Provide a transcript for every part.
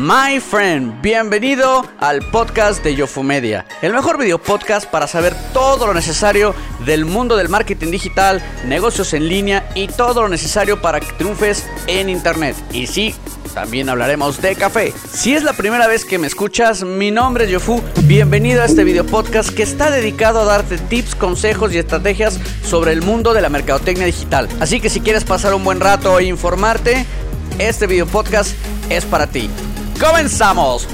My friend, bienvenido al podcast de Yofumedia, el mejor video podcast para saber todo lo necesario del mundo del marketing digital, negocios en línea y todo lo necesario para que triunfes en internet. Y sí, también hablaremos de café. Si es la primera vez que me escuchas, mi nombre es Yofu. Bienvenido a este video podcast que está dedicado a darte tips, consejos y estrategias sobre el mundo de la mercadotecnia digital. Así que si quieres pasar un buen rato e informarte, este video podcast es para ti. ¡Comenzamos!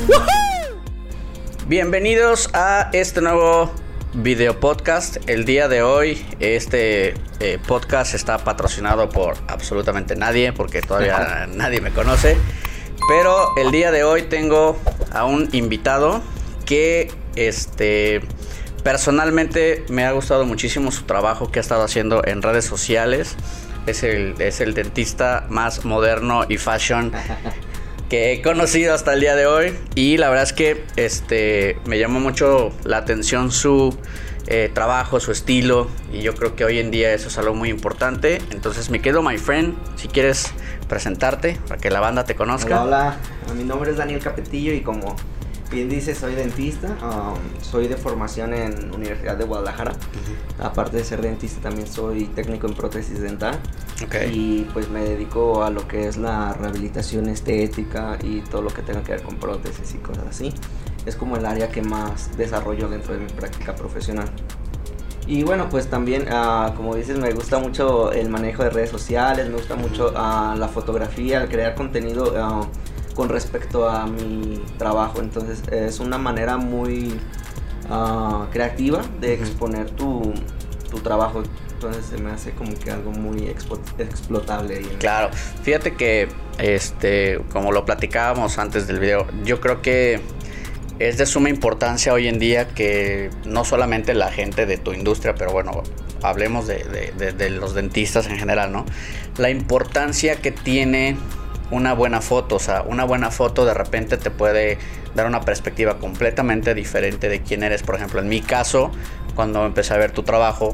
Bienvenidos a este nuevo video podcast. El día de hoy, este eh, podcast está patrocinado por absolutamente nadie, porque todavía nadie me conoce. Pero el día de hoy tengo a un invitado que este personalmente me ha gustado muchísimo su trabajo que ha estado haciendo en redes sociales. Es el, es el dentista más moderno y fashion que he conocido hasta el día de hoy. Y la verdad es que este, me llamó mucho la atención su eh, trabajo, su estilo. Y yo creo que hoy en día eso es algo muy importante. Entonces me quedo, my friend, si quieres presentarte para que la banda te conozca. Hola, hola. mi nombre es Daniel Capetillo y como bien dice, soy dentista. Um, soy de formación en Universidad de Guadalajara. Aparte de ser dentista, también soy técnico en prótesis dental. Y pues me dedico a lo que es la rehabilitación estética y todo lo que tenga que ver con prótesis y cosas así. Es como el área que más desarrollo dentro de mi práctica profesional. Y bueno, pues también, uh, como dices, me gusta mucho el manejo de redes sociales, me gusta mucho uh, la fotografía, el crear contenido uh, con respecto a mi trabajo. Entonces es una manera muy creativa de exponer tu, tu trabajo entonces se me hace como que algo muy explotable. Claro, fíjate que, este, como lo platicábamos antes del video, yo creo que es de suma importancia hoy en día que no solamente la gente de tu industria, pero bueno, hablemos de, de los dentistas en general, ¿no? La importancia que tiene una buena foto, o sea, una buena foto de repente te puede dar una perspectiva completamente diferente de quién eres. Por ejemplo, en mi caso, cuando empecé a ver tu trabajo,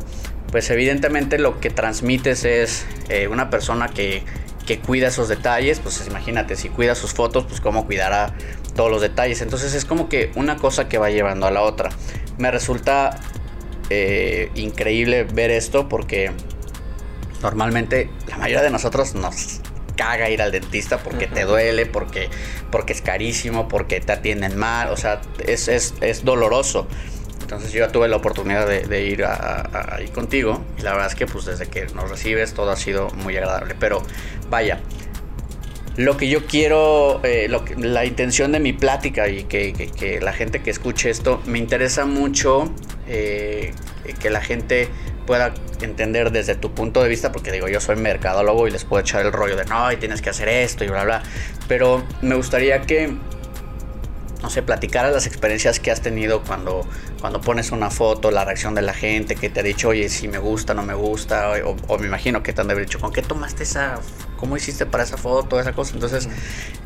pues evidentemente lo que transmites es eh, una persona que, cuida esos detalles, pues imagínate, si cuida sus fotos, pues cómo cuidará todos los detalles. Entonces es como que una cosa que va llevando a la otra. Me resulta eh, increíble ver esto porque normalmente la mayoría de nosotros nos caga ir al dentista porque te duele, porque, porque es carísimo, porque te atienden mal, o sea, es, es, es doloroso. Entonces yo ya tuve la oportunidad de, ir ahí contigo y la verdad es que pues desde que nos recibes todo ha sido muy agradable. Pero vaya, lo que yo quiero, eh, lo la intención de mi plática y que, la gente que escuche esto, me interesa mucho eh, que la gente pueda entender desde tu punto de vista, porque digo, yo soy mercadólogo y les puedo echar el rollo de no, y tienes que hacer esto y bla, bla. Pero me gustaría que no sé, platicar a las experiencias que has tenido cuando, cuando pones una foto, la reacción de la gente que te ha dicho, oye, si me gusta, no me gusta, o, me imagino que te han de haber dicho, ¿con qué tomaste esa, cómo hiciste para esa foto, esa cosa? Entonces,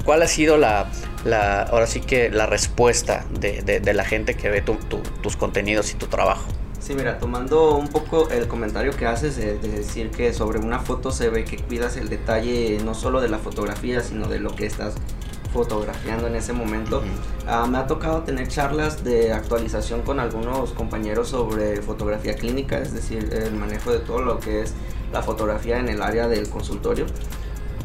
¿cuál ha sido la, la ahora sí que la respuesta de, de, la gente que ve tus contenidos y tu trabajo? Sí, mira, tomando un poco el comentario que haces de, decir que sobre una foto se ve que cuidas el detalle no solo de la fotografía, sino de lo que estás fotografiando en ese momento. Ah, me ha tocado tener charlas de actualización con algunos compañeros sobre fotografía clínica, es decir, el manejo de todo lo que es la fotografía en el área del consultorio.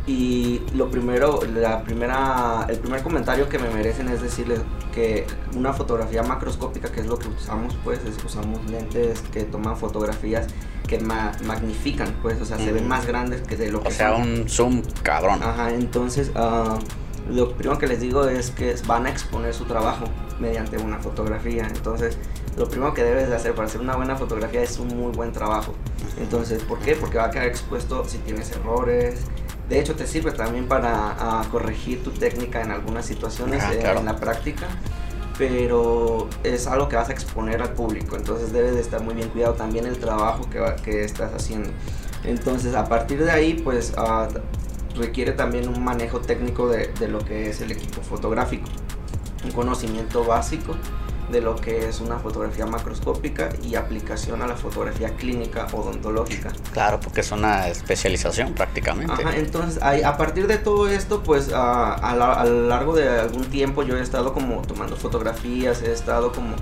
Y lo primero, la primera, el primer comentario que me merecen es decirles que una fotografía macroscópica, que es lo que usamos, pues, es usamos lentes que toman fotografías que magnifican, pues, o sea, se ven más grandes que de lo que... O sea, un zoom cabrón. Ajá, entonces, uh, lo primero que les digo es que van a exponer su trabajo mediante una fotografía. Entonces, lo primero que debes de hacer para hacer una buena fotografía es un muy buen trabajo. Entonces, ¿por qué? Porque va a quedar expuesto si tienes errores. De hecho, te sirve también para corregir tu técnica en algunas situaciones ah, en la práctica. Pero es algo que vas a exponer al público. Entonces, debes de estar muy bien cuidado también el trabajo que, que estás haciendo. Entonces, a partir de ahí, pues uh, requiere también un manejo técnico de, lo que es el equipo fotográfico, un conocimiento básico de lo que es una fotografía macroscópica y aplicación a la fotografía clínica odontológica. Claro, porque es una especialización prácticamente. Ajá, entonces a partir de todo esto, pues a, a, lo largo de algún tiempo yo he estado como tomando fotografías, he estado como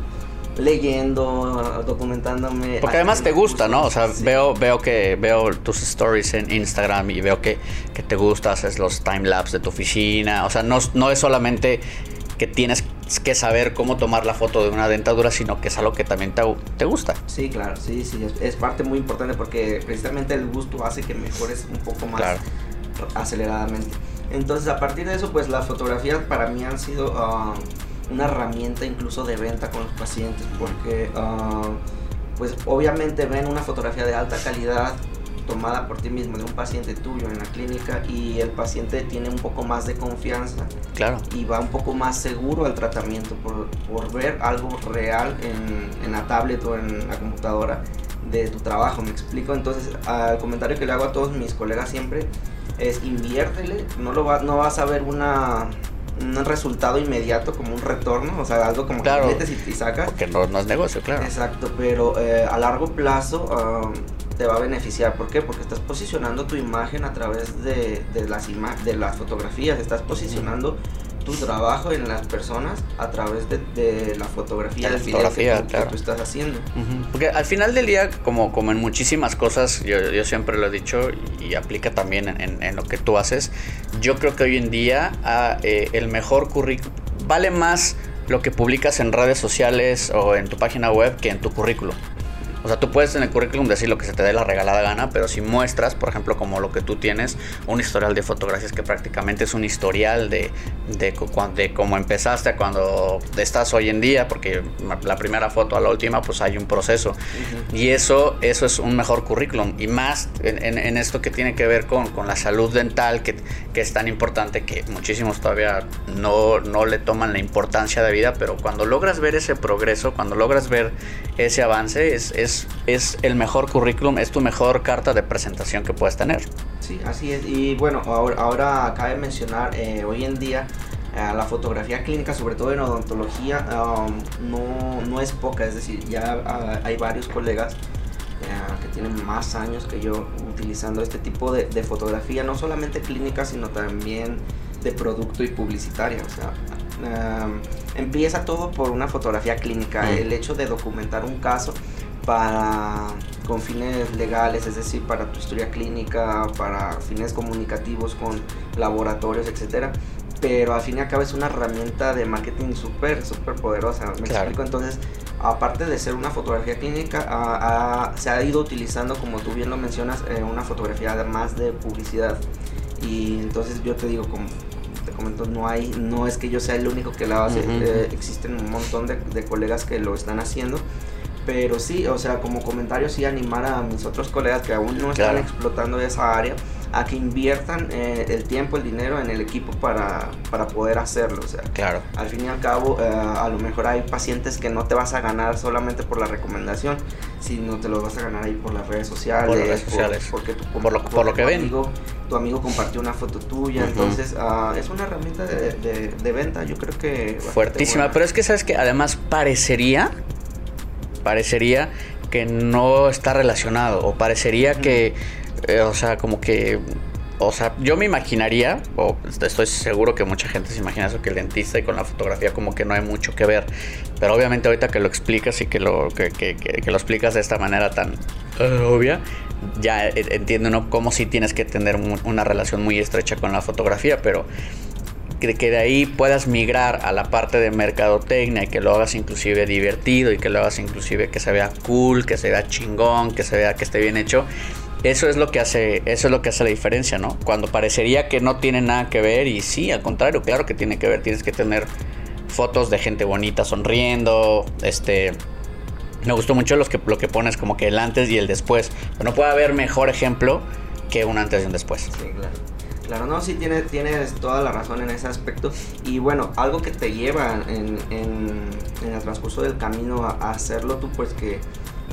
leyendo, documentándome. Porque además te gusta, ¿no? O sea, veo, veo que veo tus stories en Instagram y veo que, que te gusta, haces los time lapse de tu oficina. O sea, no, no es solamente que tienes que saber cómo tomar la foto de una dentadura, sino que es algo que también te, te gusta. Sí, claro, sí, sí, es, parte muy importante porque precisamente el gusto hace que mejores un poco más aceleradamente. Entonces, a partir de eso, pues las fotografías para mí han sido ah, una herramienta incluso de venta con los pacientes, porque ah, pues obviamente ven una fotografía de alta calidad tomada por ti mismo de un paciente tuyo en la clínica y el paciente tiene un poco más de confianza claro. y va un poco más seguro al tratamiento por, por ver algo real en, en, la tablet o en la computadora de tu trabajo, me explico. Entonces, al comentario que le hago a todos mis colegas siempre es inviértele, no, lo va, no vas a ver una un resultado inmediato como un retorno, o sea, algo como claro, que metes y, sacas. Porque no, no, es negocio, claro. Exacto, pero eh, a largo plazo um, te va a beneficiar. ¿Por qué? Porque estás posicionando tu imagen a través de, de las, de las fotografías, estás posicionando tu trabajo en las personas a través de, de la fotografía, la fotografía que, tú, estás haciendo. Porque al final del día, como, como en muchísimas cosas, yo, yo siempre lo he dicho y, aplica también en, en, lo que tú haces, yo creo que hoy en día ah, eh, el mejor currículum vale más lo que publicas en redes sociales o en tu página web que en tu currículum. O sea, tú puedes en el currículum decir lo que se te dé la regalada gana, pero si muestras, por ejemplo, como lo que tú tienes, un historial de fotografías que prácticamente es un historial de, de, de cómo empezaste a cuando estás hoy en día, porque la primera foto a la última, pues hay un proceso. Y eso, eso es un mejor currículum. Y más en, en, esto que tiene que ver con, con la salud dental, que, que, es tan importante que muchísimos todavía no, no le toman la importancia de vida, pero cuando logras ver ese progreso, cuando logras ver ese avance, es, es es, el mejor currículum, es tu mejor carta de presentación que puedes tener. Sí, así es. Y bueno, ahora, ahora cabe mencionar, eh, hoy en día eh, la fotografía clínica, sobre todo en odontología, um, no, no, es poca, es decir, ya ah, hay varios colegas eh, que tienen más años que yo utilizando este tipo de, de, fotografía, no solamente clínica, sino también de producto y publicitaria. O sea, um, empieza todo por una fotografía clínica, mm. el hecho de documentar un caso para con fines legales, es decir, para tu historia clínica, para fines comunicativos con laboratorios, etcétera. Pero al fin y al cabo es una herramienta de marketing súper, súper poderosa. ¿Me explico? Entonces, aparte de ser una fotografía clínica, se ha ido utilizando, como tú bien lo mencionas, eh, una fotografía más de publicidad. Y entonces yo te digo, como te comento, no hay, no es que yo sea el único que la hace, eh, existen un montón de, de colegas que lo están haciendo pero sí, o sea, como comentario sí animar a mis otros colegas que aún no están explotando esa área a que inviertan eh, el tiempo, el dinero en el equipo para, para, poder hacerlo. O sea, claro. al fin y al cabo, eh, a lo mejor hay pacientes que no te vas a ganar solamente por la recomendación, sino te los vas a ganar ahí por las redes sociales. Por las redes sociales. porque tu, por lo, por lo que ven. Amigo, tu amigo compartió una foto tuya, entonces uh, es una herramienta de, de, de, venta, yo creo que... Fuertísima, pero es que sabes que además parecería parecería que no está relacionado o parecería que, eh, o sea, como que, o sea, yo me imaginaría, o estoy seguro que mucha gente se imagina eso, que el dentista y con la fotografía como que no hay mucho que ver, pero obviamente ahorita que lo explicas y que lo, que, que, que, lo explicas de esta manera tan uh, obvia, ya entiendo ¿no? cómo si tienes que tener una relación muy estrecha con la fotografía, pero que, de ahí puedas migrar a la parte de mercadotecnia y que lo hagas inclusive divertido y que lo hagas inclusive que se vea cool, que se vea chingón, que se vea que esté bien hecho. Eso es lo que hace, eso es lo que hace la diferencia, ¿no? Cuando parecería que no tiene nada que ver y sí, al contrario, claro que tiene que ver, tienes que tener fotos de gente bonita sonriendo, este me gustó mucho los que, lo que pones como que el antes y el después. Pero no puede haber mejor ejemplo que un antes y un después. Sí, claro. Claro, no, sí tienes, tienes toda la razón en ese aspecto. Y bueno, algo que te lleva en, en, el transcurso del camino a, hacerlo tú, pues que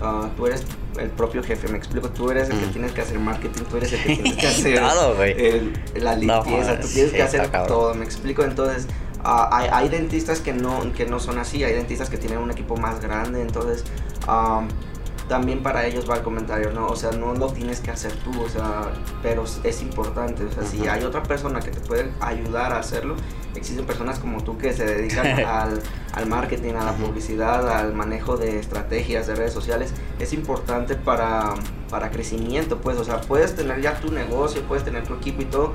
uh, tú eres el propio jefe, me explico, tú eres el que mm. tienes que hacer marketing, tú eres el que tienes que hacer todo, el, la limpieza, tú tienes que hacer todo, me explico. Entonces, Ah, hay, hay, dentistas que no, que no son así, hay dentistas que tienen un equipo más grande, entonces también para ellos va el comentario, ¿no? O sea, no lo tienes que hacer tú, o sea, pero es importante, o sea, si hay otra persona que te puede ayudar a hacerlo, existen personas como tú que se dedican al, al, marketing, a la publicidad, al manejo de estrategias de redes sociales, es importante para, para crecimiento, pues, o sea, puedes tener ya tu negocio, puedes tener tu equipo y todo,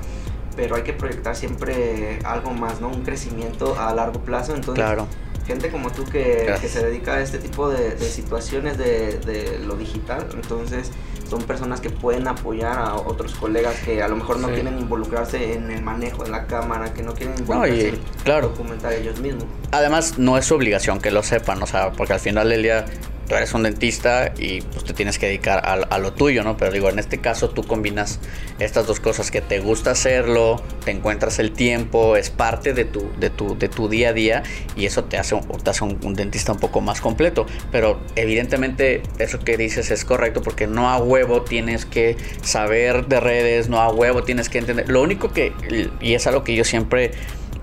pero hay que proyectar siempre algo más, ¿no? Un crecimiento a largo plazo, entonces... Claro gente como tú que, que, se dedica a este tipo de, de situaciones de, de, lo digital, entonces son personas que pueden apoyar a otros colegas que a lo mejor no quieren involucrarse en el manejo de la cámara, que no quieren involucrarse claro. en documentar ellos mismos. Además, no es obligación que lo sepan, o sea, porque al final del día tú eres un dentista y pues te tienes que dedicar a, lo tuyo, ¿no? Pero digo, en este caso tú combinas estas dos cosas, que te gusta hacerlo, te encuentras el tiempo, es parte de tu, de tu, de tu día a día y eso te hace, te hace un, dentista un poco más completo. Pero evidentemente eso que dices es correcto porque no a huevo tienes que saber de redes, no a huevo tienes que entender. Lo único que, y es algo que yo siempre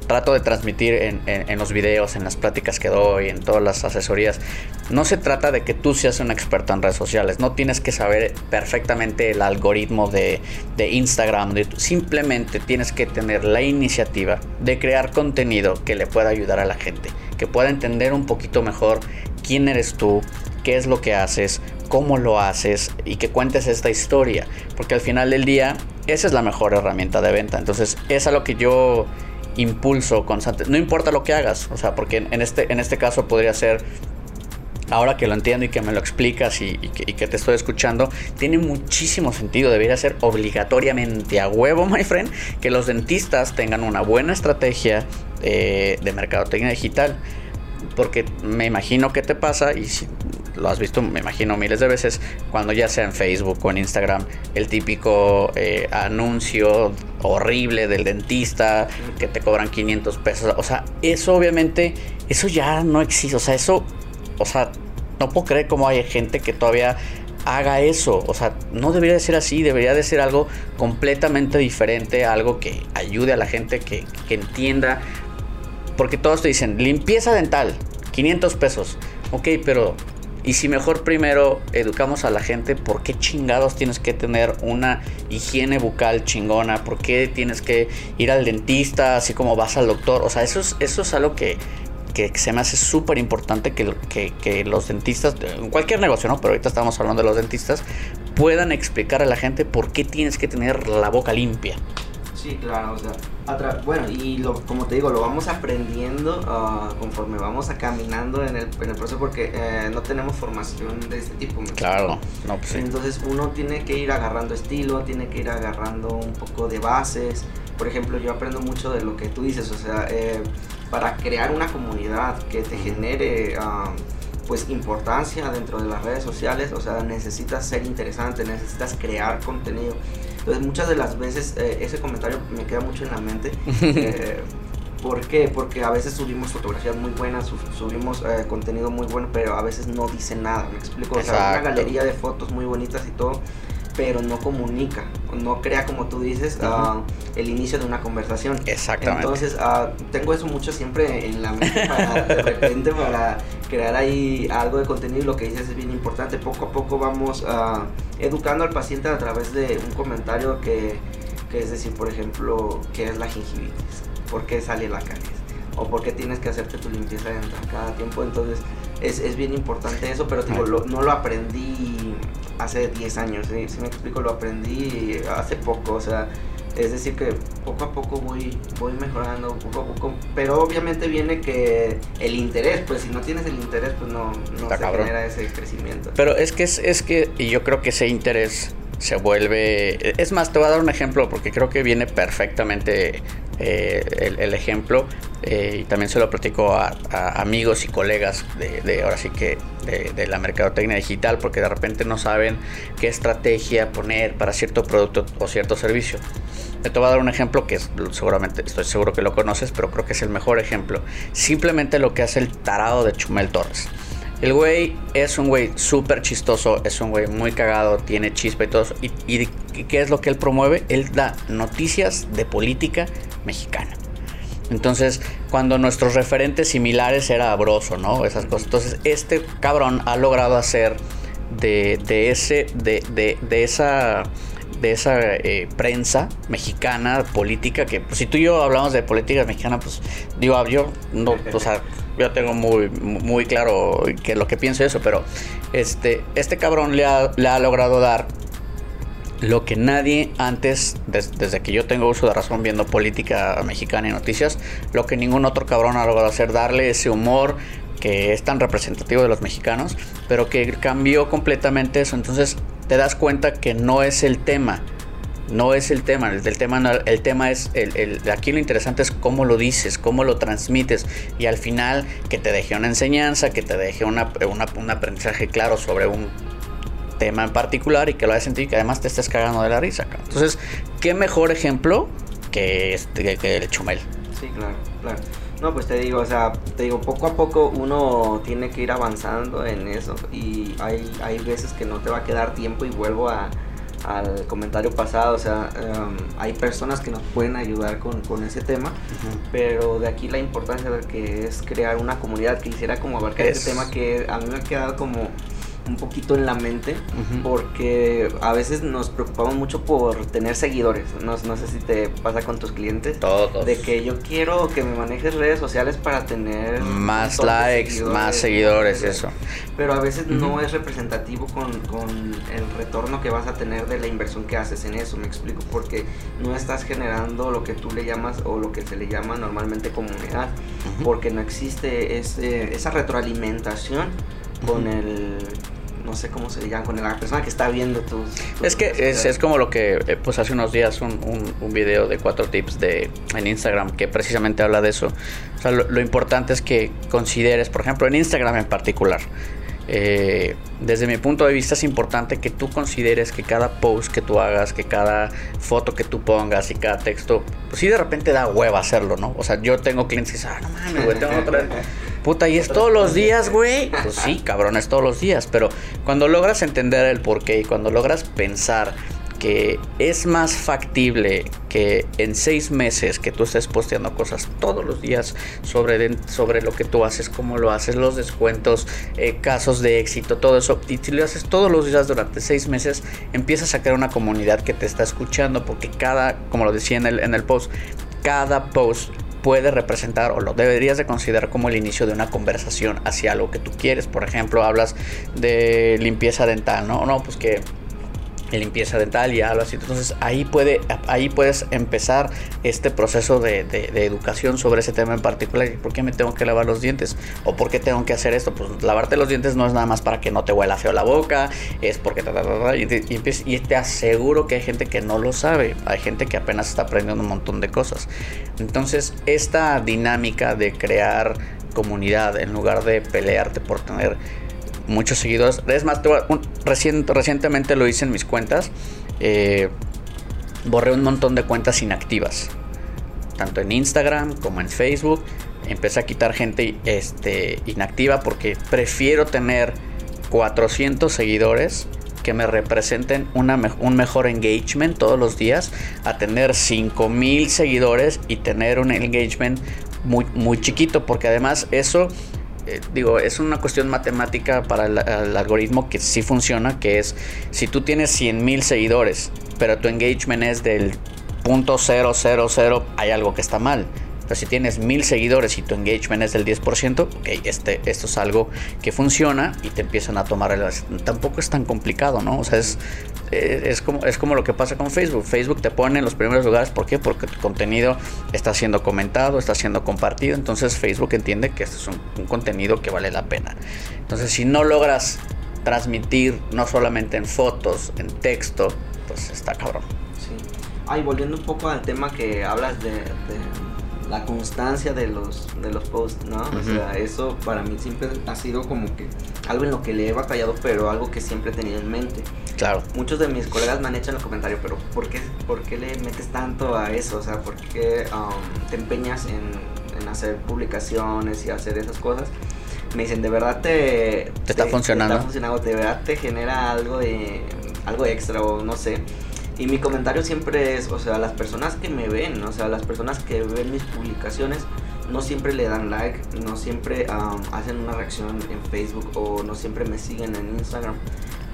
trato de transmitir en, los videos, en las pláticas que doy, en todas las asesorías. No se trata de que tú seas un experto en redes sociales, no tienes que saber perfectamente el algoritmo de, Instagram, simplemente tienes que tener la iniciativa de crear contenido que le pueda ayudar a la gente, que pueda entender un poquito mejor quién eres tú, qué es lo que haces, cómo lo haces y que cuentes esta historia, porque al final del día esa es la mejor herramienta de venta. Entonces, es a lo que yo impulso constante. No importa lo que hagas, o sea, porque en este, en este caso podría ser ahora que lo entiendo y que me lo explicas y, que, te estoy escuchando, tiene muchísimo sentido. Debería ser obligatoriamente a huevo, my friend, que los dentistas tengan una buena estrategia de, de mercadotecnia digital. Porque me imagino que te pasa, y si lo has visto, me imagino, miles de veces, cuando ya sea en Facebook o en Instagram, el típico eh, anuncio horrible del dentista que te cobran 500 pesos. O sea, eso obviamente, eso ya no existe. O sea, eso, o sea, no puedo creer cómo hay gente que todavía haga eso. O sea, no debería de ser así, debería de ser algo completamente diferente, algo que ayude a la gente, que, que entienda. Porque todos te dicen, limpieza dental, 500 pesos. Ok, pero y si mejor primero educamos a la gente por qué chingados tienes que tener una higiene bucal chingona, por qué tienes que ir al dentista, así como vas al doctor. O sea, eso es, eso es algo que, se me hace súper importante que, que, los dentistas, en cualquier negocio, ¿no? Pero ahorita estamos hablando de los dentistas, puedan explicar a la gente por qué tienes que tener la boca limpia. Sí, claro, o sea, bueno, y lo, como te digo, lo vamos aprendiendo uh, conforme vamos a caminando en el, en el proceso porque eh, no tenemos formación de este tipo. Claro, no, pues Entonces uno tiene que ir agarrando estilo, tiene que ir agarrando un poco de bases. Por ejemplo, yo aprendo mucho de lo que tú dices, o sea, eh, para crear una comunidad que te genere... Uh, pues importancia dentro de las redes sociales, o sea, necesitas ser interesante, necesitas crear contenido. Entonces muchas de las veces eh, ese comentario me queda mucho en la mente. Eh, ¿Por qué? Porque a veces subimos fotografías muy buenas, subimos eh, contenido muy bueno, pero a veces no dice nada, ¿me explico? O sea, una galería de fotos muy bonitas y todo, pero no comunica, no crea, como tú dices, ah, el inicio de una conversación. Exactamente. Entonces, uh, tengo eso mucho siempre en la mente para, de repente, para crear ahí algo de contenido y lo que dices es bien importante. Poco a poco vamos uh, educando al paciente a través de un comentario que, que es decir, por ejemplo, ¿qué es la gingivitis? ¿Por qué sale la caries? ¿O por qué tienes que hacerte tu limpieza dental cada tiempo? Entonces, es, es bien importante eso, pero digo, no lo aprendí hace 10 años, si me explico, lo aprendí hace poco, o sea, es decir que poco a poco voy, voy mejorando, poco a poco, pero obviamente viene que el interés, pues si no tienes el interés, pues no, no se genera ese crecimiento. Pero es que es, es que, y yo creo que ese interés se vuelve, es más, te voy a dar un ejemplo porque creo que viene perfectamente eh, el, ejemplo eh, y también se lo platico a, amigos y colegas de, ahora sí que de, la mercadotecnia digital porque de repente no saben qué estrategia poner para cierto producto o cierto servicio. Te voy a dar un ejemplo que es, seguramente estoy seguro que lo conoces, pero creo que es el mejor ejemplo. Simplemente lo que hace el tarado de Chumel Torres. El güey es un güey súper chistoso, es un güey muy cagado, tiene chispa y todo. Y, y, qué es lo que él promueve? Él da noticias de política mexicana. Entonces, cuando nuestros referentes similares era Broso, ¿no? Esas cosas. Entonces, este cabrón ha logrado hacer de, de ese, de, de, de esa de esa eh, prensa mexicana política que pues, si tú y yo hablamos de política mexicana pues digo yo no o sea yo tengo muy muy claro que lo que pienso eso pero este este cabrón le ha, le ha logrado dar lo que nadie antes, desde que yo tengo uso de razón viendo política mexicana y noticias, lo que ningún otro cabrón ha logrado hacer, darle ese humor que es tan representativo de los mexicanos, pero que cambió completamente eso. Entonces, te das cuenta que no es el tema. No es el tema, el, tema, el tema es, el, aquí lo interesante es cómo lo dices, cómo lo transmites y al final que te deje una enseñanza, que te deje una, un aprendizaje claro sobre un tema en particular y que lo hayas sentido y que además te estés cagando de la risa. Entonces, ¿qué mejor ejemplo que, este, que el Chumel? Sí, claro, claro. No, pues te digo, o sea, te digo, poco a poco uno tiene que ir avanzando en eso y hay, hay veces que no te va a quedar tiempo y vuelvo a, al comentario pasado, o sea, em, hay personas que nos pueden ayudar con, con ese tema, pero de aquí la importancia de que es crear una comunidad que hiciera como abarcar ese tema que a mí me ha quedado como un poquito en la mente porque a veces nos preocupamos mucho por tener seguidores. No, no, sé si te pasa con tus clientes. Todos. De que yo quiero que me manejes redes sociales para tener más likes, más seguidores, eso. Pero a veces no es representativo con, con, el retorno que vas a tener de la inversión que haces en eso. Me explico porque no estás generando lo que tú le llamas o lo que se le llama normalmente comunidad. Porque no existe ese, esa retroalimentación con el no sé cómo se llama, con la persona que está viendo tus... es que es, es, como lo que, eh, pues hace unos días un, un, video de cuatro tips de, en Instagram que precisamente habla de eso. O sea, lo, importante es que consideres, por ejemplo, en Instagram en particular, eh, desde mi punto de vista es importante que tú consideres que cada post que tú hagas, que cada foto que tú pongas y cada texto, pues sí de repente da hueva hacerlo, ¿no? O sea, yo tengo clientes que dicen, ah, no mames, güey, tengo otra... Puta, ¿y es todos los días, güey? Pues sí, cabrón, es todos los días. Pero cuando logras entender el porqué y cuando logras pensar que es más factible que en seis meses que tú estés posteando cosas todos los días sobre, sobre lo que tú haces, cómo lo haces, los descuentos, eh, casos de éxito, todo eso, y si lo haces todos los días durante seis meses, empiezas a crear una comunidad que te está escuchando, porque cada, como lo decía en el, en el post, cada post puede representar o lo deberías de considerar como el inicio de una conversación hacia algo que tú quieres. Por ejemplo, hablas de limpieza dental, ¿no? No, pues que limpieza dental y algo así. Entonces ahí, puede, ahí puedes empezar este proceso de, educación sobre ese tema en particular. ¿Por qué me tengo que lavar los dientes? ¿O por qué tengo que hacer esto? Pues lavarte los dientes no es nada más para que no te huela feo la boca, es porque... y, te aseguro que hay gente que no lo sabe, hay gente que apenas está aprendiendo un montón de cosas. Entonces esta dinámica de crear comunidad en lugar de pelearte por tener muchos seguidores. Es más, recientemente lo hice en mis cuentas. Eh, borré un montón de cuentas inactivas. Tanto en Instagram como en Facebook. Empecé a quitar gente este, inactiva porque prefiero tener 400 seguidores que me representen una, un mejor engagement todos los días a tener 5000 seguidores y tener un engagement muy, muy chiquito porque además eso eh, digo, es una cuestión matemática para el, algoritmo que sí funciona, que es si tú tienes 100 mil seguidores, pero tu engagement es del punto .000, hay algo que está mal. Si tienes mil seguidores y tu engagement es del 10%, ok, este, esto es algo que funciona y te empiezan a tomar el... Tampoco es tan complicado, ¿no? O sea, es, eh, es, como, es como lo que pasa con Facebook. Facebook te pone en los primeros lugares, ¿por qué? Porque tu contenido está siendo comentado, está siendo compartido, entonces Facebook entiende que esto es un, un contenido que vale la pena. Entonces, si no logras transmitir no solamente en fotos, en texto, pues está cabrón. Sí. Ay, volviendo un poco al tema que hablas de la constancia de los, de los posts, ¿no? O sea, eso para mí siempre ha sido como que algo en lo que le he batallado, pero algo que siempre he tenido en mente. Claro. Muchos de mis colegas me han hecho en el comentario, pero ¿por qué, por qué le metes tanto a eso? O sea, ¿por qué um, te empeñas en, en, hacer publicaciones y hacer esas cosas? Me dicen, ¿de verdad te... ¿Te, está funcionando? Te está funcionando, ¿de verdad te genera algo de... algo extra o no sé? Y mi comentario siempre es, o sea, las personas que me ven, o sea, las personas que ven mis publicaciones, no siempre le dan like, no siempre hacen una reacción en Facebook o no siempre me siguen en Instagram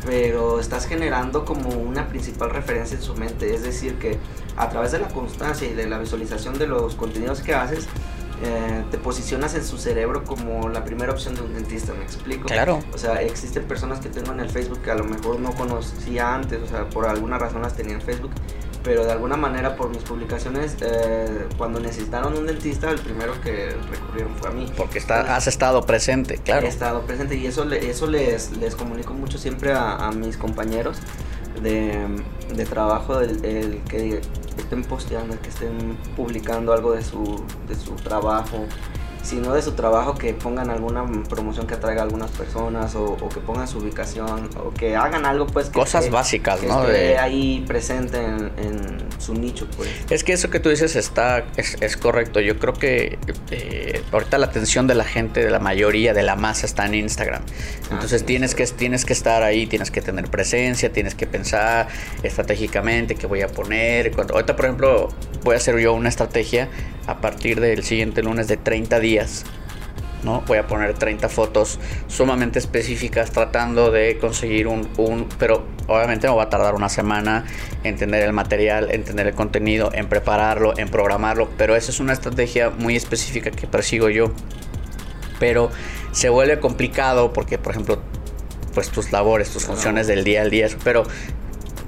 pero estás generando como una principal referencia en su mente, es decir, que a través de la constancia y de la visualización de los contenidos que haces, eh, te posicionas en su cerebro como la primera opción de un dentista, ¿me explico? Claro. O sea, existen personas que tengo en el Facebook que a lo mejor no conocía antes, o sea, por alguna razón las tenía en Facebook, pero de alguna manera por mis publicaciones, eh, cuando necesitaron un dentista, el primero que recurrieron fue a mí. Porque está, has estado presente, claro. He estado presente y eso, eso les, les comunico mucho siempre a, mis compañeros de, de trabajo, el, el, que estén posteando, que estén publicando algo de su, de su trabajo sino de su trabajo que pongan alguna promoción que atraiga a algunas personas o, que pongan su ubicación o que hagan algo pues cosas básicas que no esté ahí presente en, su nicho pues. Es que eso que tú dices está es, correcto. Yo creo que eh, ahorita la atención de la gente de la mayoría de la masa está en Instagram. Ah, entonces tienes que tienes que estar ahí tienes que tener presencia tienes que pensar estratégicamente qué voy a poner cuando ahorita por ejemplo voy a hacer yo una estrategia a partir del siguiente lunes de 30 días. ¿no? Voy a poner 30 fotos sumamente específicas tratando de conseguir un, un, pero obviamente me va a tardar una semana en tener el material, en tener el contenido, en prepararlo, en programarlo, pero esa es una estrategia muy específica que persigo yo. Pero se vuelve complicado porque, por ejemplo, pues tus labores, tus funciones del día al día, pero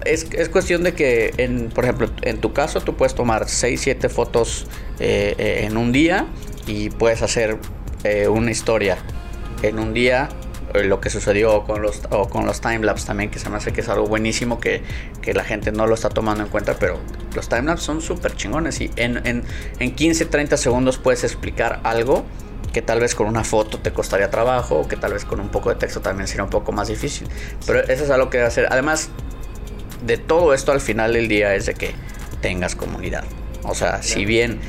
es, es, cuestión de que, en, por ejemplo, en tu caso tú puedes tomar 6, 7 fotos eh, eh, en un día y puedes hacer eh, una historia en un día. Lo que sucedió con los, o con los timelapse también, que se me hace que es algo buenísimo que, que la gente no lo está tomando en cuenta, pero los timelapse son súper chingones y en, en, en 15, 30 segundos puedes explicar algo que tal vez con una foto te costaría trabajo o que tal vez con un poco de texto también sería un poco más difícil. Pero eso es algo que hacer. Además, de todo esto al final del día es de que tengas comunidad. O sea, si bien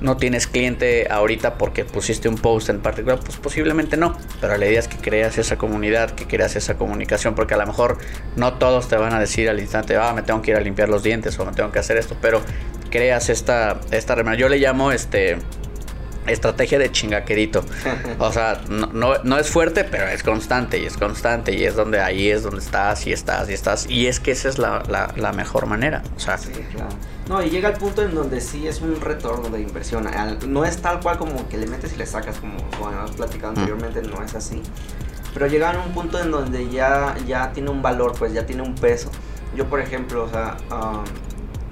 no tienes cliente ahorita porque pusiste un post en particular, pues posiblemente no. Pero la idea es que creas esa comunidad, que creas esa comunicación, porque a lo mejor no todos te van a decir al instante, ah, me tengo que ir a limpiar los dientes o me tengo que hacer esto, pero creas esta, esta Yo le llamo este estrategia de chingaquerito. O sea, no, no, es fuerte, pero es constante y es constante y es donde ahí es donde estás y estás y estás. Y es que esa es la, la, mejor manera. O sea, sí, claro. No, y llega el punto en donde sí es un retorno de inversión. No es tal cual como que le metes y le sacas, como, hemos platicado anteriormente, no es así. Pero llega a un punto en donde ya, ya tiene un valor, pues ya tiene un peso. Yo, por ejemplo, o sea,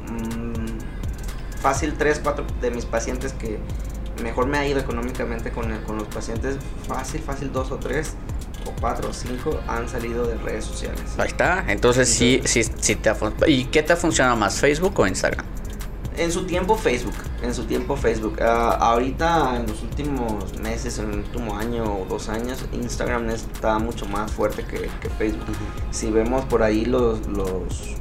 mm, fácil 3, 4 de mis pacientes que mejor me ha ido económicamente con, con los pacientes, fácil, fácil, dos o tres o cuatro o cinco han salido de redes sociales. Ahí está, entonces sí, sí, sí te ha ¿Y qué te ha funcionado más, Facebook o Instagram? En su tiempo Facebook, en su tiempo Facebook. Ah, ahorita en los últimos meses, en el último año o dos años, Instagram está mucho más fuerte que, que Facebook. Si vemos por ahí los, los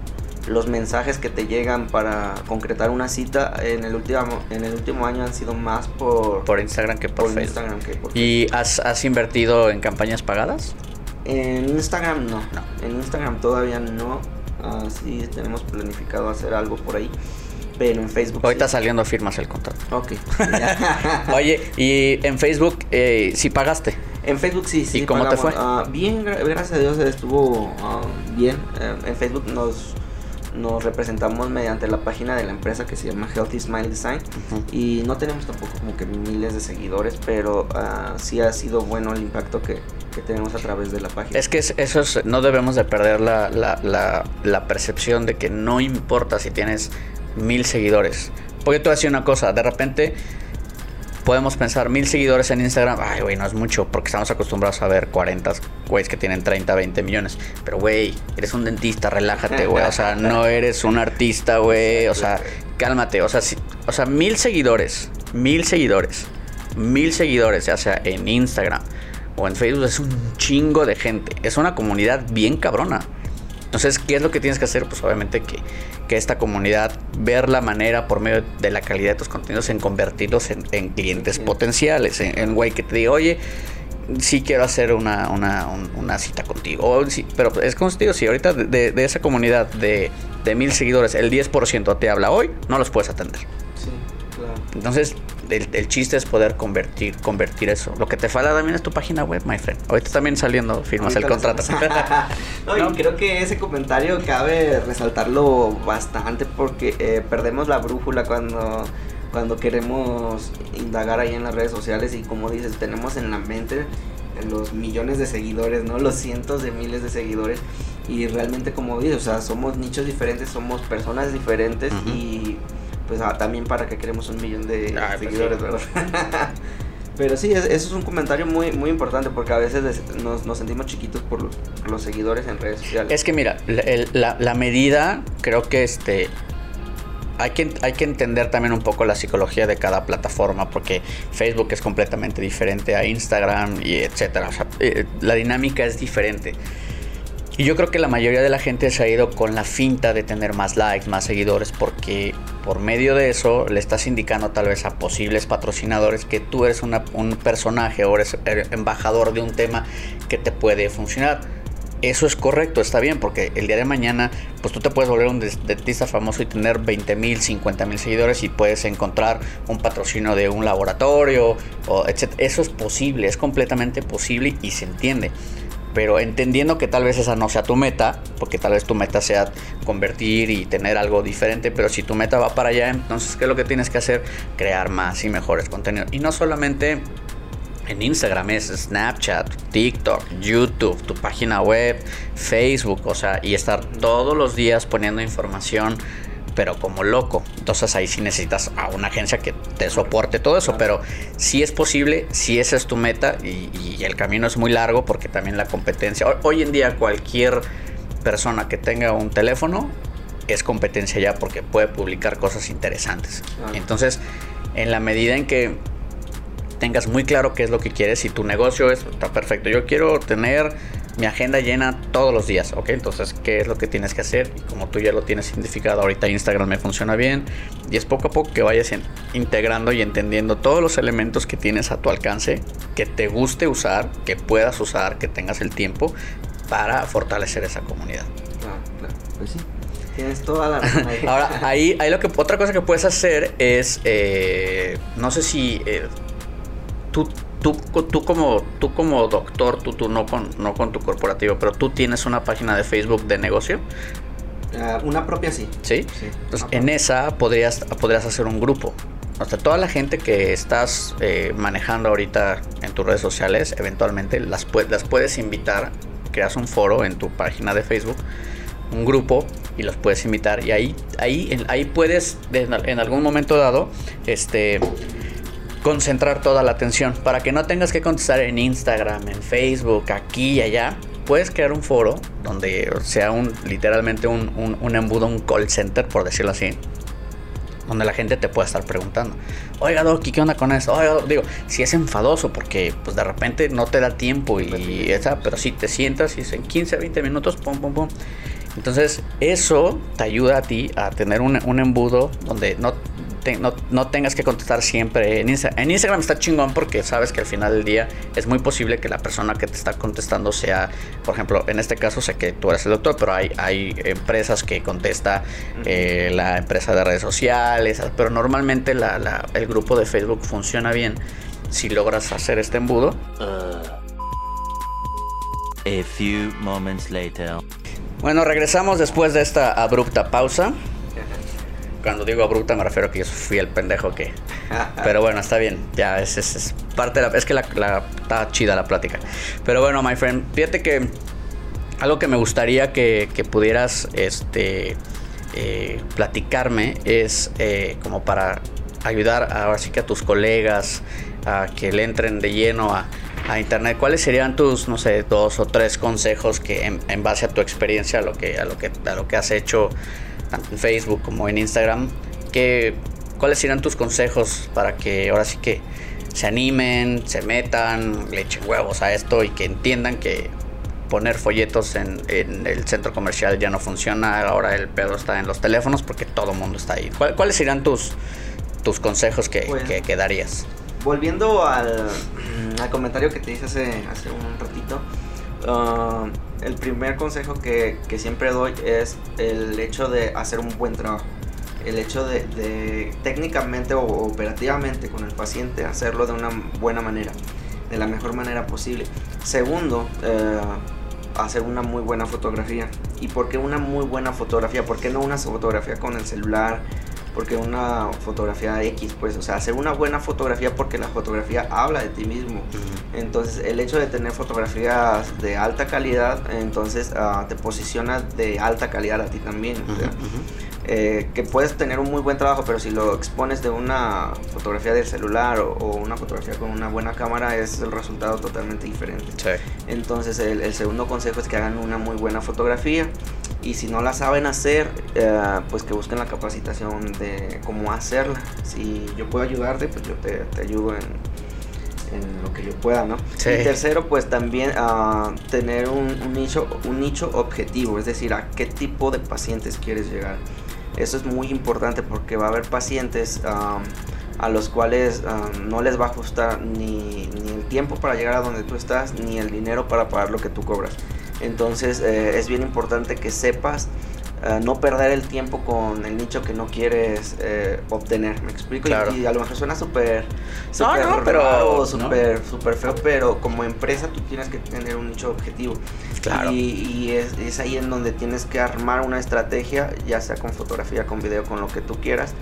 los mensajes que te llegan para concretar una cita en el último, en el último año han sido más por, por Instagram que por, Instagram ¿Y has, has, invertido en campañas pagadas? En Instagram no. no. En Instagram todavía no. Uh, sí tenemos planificado hacer algo por ahí. Pero en Facebook. Ahorita saliendo firmas el contrato. Ok. Oye, y en Facebook eh, sí pagaste. En Facebook sí, sí. ¿Y cómo te fue? Ah, bien, gracias a Dios estuvo ah, bien. Eh, en Facebook nos nos representamos mediante la página de la empresa que se llama Healthy Smile Design y no tenemos tampoco como que miles de seguidores, pero uh, sí ha sido bueno el impacto que, que, tenemos a través de la página. Es que eso es, no debemos de perder la, la, la, la percepción de que no importa si tienes mil seguidores. Porque tú haces una cosa, de repente podemos pensar mil seguidores en Instagram, ay, güey, no es mucho, porque estamos acostumbrados a ver 40 güeyes que tienen 30, 20 millones. Pero, güey, eres un dentista, relájate, güey. O sea, no eres un artista, güey. O sea, cálmate. O sea, si, o sea, mil seguidores, mil seguidores, mil seguidores, ya sea en Instagram o en Facebook, es un chingo de gente. Es una comunidad bien cabrona. Entonces, ¿qué es lo que tienes que hacer? Pues obviamente que, que esta comunidad, ver la manera por medio de la calidad de tus contenidos en convertirlos en, clientes potenciales, en, güey que te diga, oye, sí quiero hacer una, una, una cita contigo. sí, pero es contigo, si ahorita de, de, esa comunidad de, de mil seguidores, el 10% te habla hoy, no los puedes atender. Sí, claro. Entonces, el, chiste es poder convertir, convertir eso. Lo que te falta también es tu página web, my friend. Ahorita también saliendo, firmas el contrato. no, Y creo que ese comentario cabe resaltarlo bastante porque eh, perdemos la brújula cuando, cuando queremos indagar ahí en las redes sociales y como dices, tenemos en la mente los millones de seguidores, ¿no? Los cientos de miles de seguidores. Y realmente como dices, o sea, somos nichos diferentes, somos personas diferentes y pues ah, también para que queremos un millón de ah, pues seguidores, ¿verdad? Pero sí, eso es un comentario muy, muy importante porque a veces nos, sentimos chiquitos por los, seguidores en redes sociales. Es que mira, la, la, medida creo que este hay que, hay que entender también un poco la psicología de cada plataforma porque Facebook es completamente diferente a Instagram y etcétera. Eh, la dinámica es diferente. Y yo creo que la mayoría de la gente se ha ido con la finta de tener más likes, más seguidores, porque por medio de eso le estás indicando tal vez a posibles patrocinadores que tú eres un personaje o eres embajador de un tema que te puede funcionar. Eso es correcto, está bien, porque el día de mañana, pues tú te puedes volver un dentista famoso y tener 20 mil, 50 mil seguidores y puedes encontrar un patrocinio de un laboratorio, etc. Eso es posible, es completamente posible y se entiende pero entendiendo que tal vez esa no sea tu meta, porque tal vez tu meta sea convertir y tener algo diferente, pero si tu meta va para allá, entonces ¿qué es lo que tienes que hacer? Crear más y mejores contenidos. Y no solamente en Instagram, es Snapchat, TikTok, YouTube, tu página web, Facebook, o sea, y estar todos los días poniendo información pero como loco. Entonces ahí sí necesitas a una agencia que te soporte todo eso, pero si es posible, si esa es tu meta y, el camino es muy largo porque también la competencia, hoy, en día cualquier persona que tenga un teléfono es competencia ya porque puede publicar cosas interesantes. Entonces, en la medida en que tengas muy claro qué es lo que quieres, y tu negocio es, está perfecto, yo quiero tener mi agenda llena todos los días, ¿ok? Entonces, ¿qué es lo que tienes que hacer? Y como tú ya lo tienes identificado, ahorita Instagram me funciona bien y es poco a poco que vayas integrando y entendiendo todos los elementos que tienes a tu alcance, que te guste usar, que puedas usar, que tengas el tiempo para fortalecer esa comunidad. Claro, claro, pues sí. Tienes toda la Ahora, ahí, ahí lo que otra cosa que puedes hacer es, eh, no sé si eh, tú tú, tú, como, tú como doctor, tú, tú no, con, no con tu corporativo, pero tú tienes una página de Facebook de negocio. Ah, una propia sí. Sí. Entonces, en esa podrías, podrías hacer un grupo. O sea, toda la gente que estás eh, manejando ahorita en tus redes sociales, eventualmente las, las puedes invitar, creas un foro en tu página de Facebook, un grupo y los puedes invitar y ahí ahí ahí puedes en algún momento dado este concentrar toda la atención para que no tengas que contestar en Instagram, en Facebook, aquí y allá. Puedes crear un foro donde sea un literalmente un, un, embudo, un call center, por decirlo así, donde la gente te pueda estar preguntando, oiga Doki, ¿qué onda con eso? Oiga, digo, si es enfadoso porque pues de repente no te da tiempo y, esa, pero si te sientas y es en 15, 20 minutos, pum, pum, pum. Entonces eso te ayuda a ti a tener un, un embudo donde no no, tengas que contestar siempre en Instagram. En Instagram está chingón porque sabes que al final del día es muy posible que la persona que te está contestando sea, por ejemplo, en este caso sé que tú eres el doctor, pero hay, hay empresas que contesta eh, la empresa de redes sociales, pero normalmente el grupo de Facebook funciona bien si logras hacer este embudo. a few moments later. Bueno, regresamos después de esta abrupta pausa. Cuando digo abrupta me refiero a que yo fui el pendejo que... Pero bueno, está bien. Ya, es, es, parte de la... Es que la, está chida la plática. Pero bueno, my friend, fíjate que algo que me gustaría que, pudieras este, eh, platicarme es eh, como para ayudar ahora sí que a tus colegas a que le entren de lleno a, internet. ¿Cuáles serían tus, no sé, dos o tres consejos que en, base a tu experiencia, lo que, a lo que, a lo que has hecho tanto en Facebook como en Instagram, que, ¿cuáles serían tus consejos para que ahora sí que se animen, se metan, le echen huevos a esto y que entiendan que poner folletos en, el centro comercial ya no funciona, ahora el pedo está en los teléfonos porque todo el mundo está ahí. ¿Cuáles serían tus, tus consejos que, que, darías? Volviendo al, al, comentario que te hice hace, hace un ratito, uh, el primer consejo que, siempre doy es el hecho de hacer un buen trabajo. el hecho de, técnicamente o operativamente con el paciente hacerlo de una buena manera, de la mejor manera posible. Segundo, eh, hacer una muy buena fotografía. ¿Y por qué una muy buena fotografía? ¿Por qué no una fotografía con el celular? Porque una fotografía X, pues, o sea, hacer una buena fotografía porque la fotografía habla de ti mismo. Entonces, el hecho de tener fotografías de alta calidad, entonces uh, te posiciona de alta calidad a ti también. Eh, que puedes tener un muy buen trabajo, pero si lo expones de una fotografía del celular o, una fotografía con una buena cámara, es el resultado totalmente diferente. Entonces, el, el segundo consejo es que hagan una muy buena fotografía y si no la saben hacer, eh, pues que busquen la capacitación de cómo hacerla. Si yo puedo ayudarte, pues yo te, ayudo en, en, lo que yo pueda, ¿no? Y tercero, pues también uh, tener un, nicho, un nicho objetivo, es decir, a qué tipo de pacientes quieres llegar. Eso es muy importante porque va a haber pacientes a los cuales no les va a ajustar ni, ni el tiempo para llegar a donde tú estás, ni el dinero para pagar lo que tú cobras. Entonces eh, es bien importante que sepas eh, no perder el tiempo con el nicho que no quieres eh, obtener. ¿Me explico? Y, a lo mejor suena súper super no, pero súper super feo, pero como empresa tú tienes que tener un nicho objetivo. Claro. Y, es, es, ahí en donde tienes que armar una estrategia, ya sea con fotografía, con video, con lo que tú quieras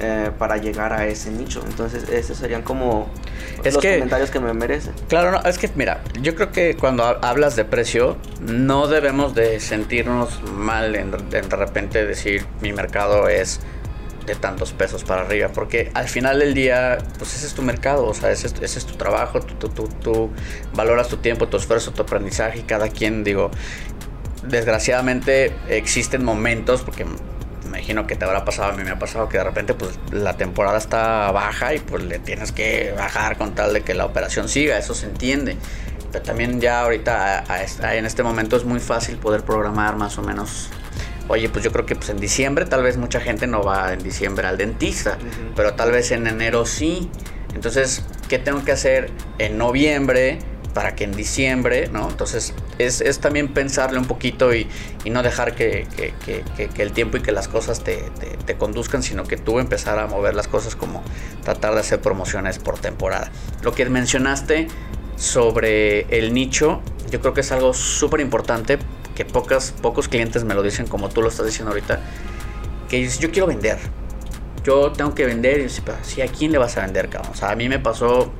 eh, para llegar a ese nicho. Entonces, esos serían como los comentarios que me merecen. Claro, no, es que mira, yo creo que cuando hablas de precio, no debemos de sentirnos mal en, de repente decir mi mercado es de tantos pesos para arriba, porque al final del día, pues ese es tu mercado, o sea, ese, ese es tu trabajo, tú, tú, tú, valoras tu tiempo, tu esfuerzo, tu aprendizaje y cada quien, digo, desgraciadamente existen momentos, porque imagino que te habrá pasado, a mí me ha pasado que de repente pues la temporada está baja y pues le tienes que bajar con tal de que la operación siga, eso se entiende. Pero también ya ahorita en este momento es muy fácil poder programar más o menos. Oye, pues yo creo que pues en diciembre tal vez mucha gente no va en diciembre al dentista, pero tal vez en enero sí. Entonces, ¿qué tengo que hacer en noviembre? Para que en diciembre, ¿no? Entonces es, también pensarle un poquito y, no dejar que, el tiempo y que las cosas te, conduzcan, sino que tú empezar a mover las cosas como tratar de hacer promociones por temporada. Lo que mencionaste sobre el nicho, yo creo que es algo súper importante, que pocas, pocos clientes me lo dicen como tú lo estás diciendo ahorita, que yo quiero vender, yo tengo que vender. Y pero si ¿a quién le vas a vender, cabrón? O sea, a mí me pasó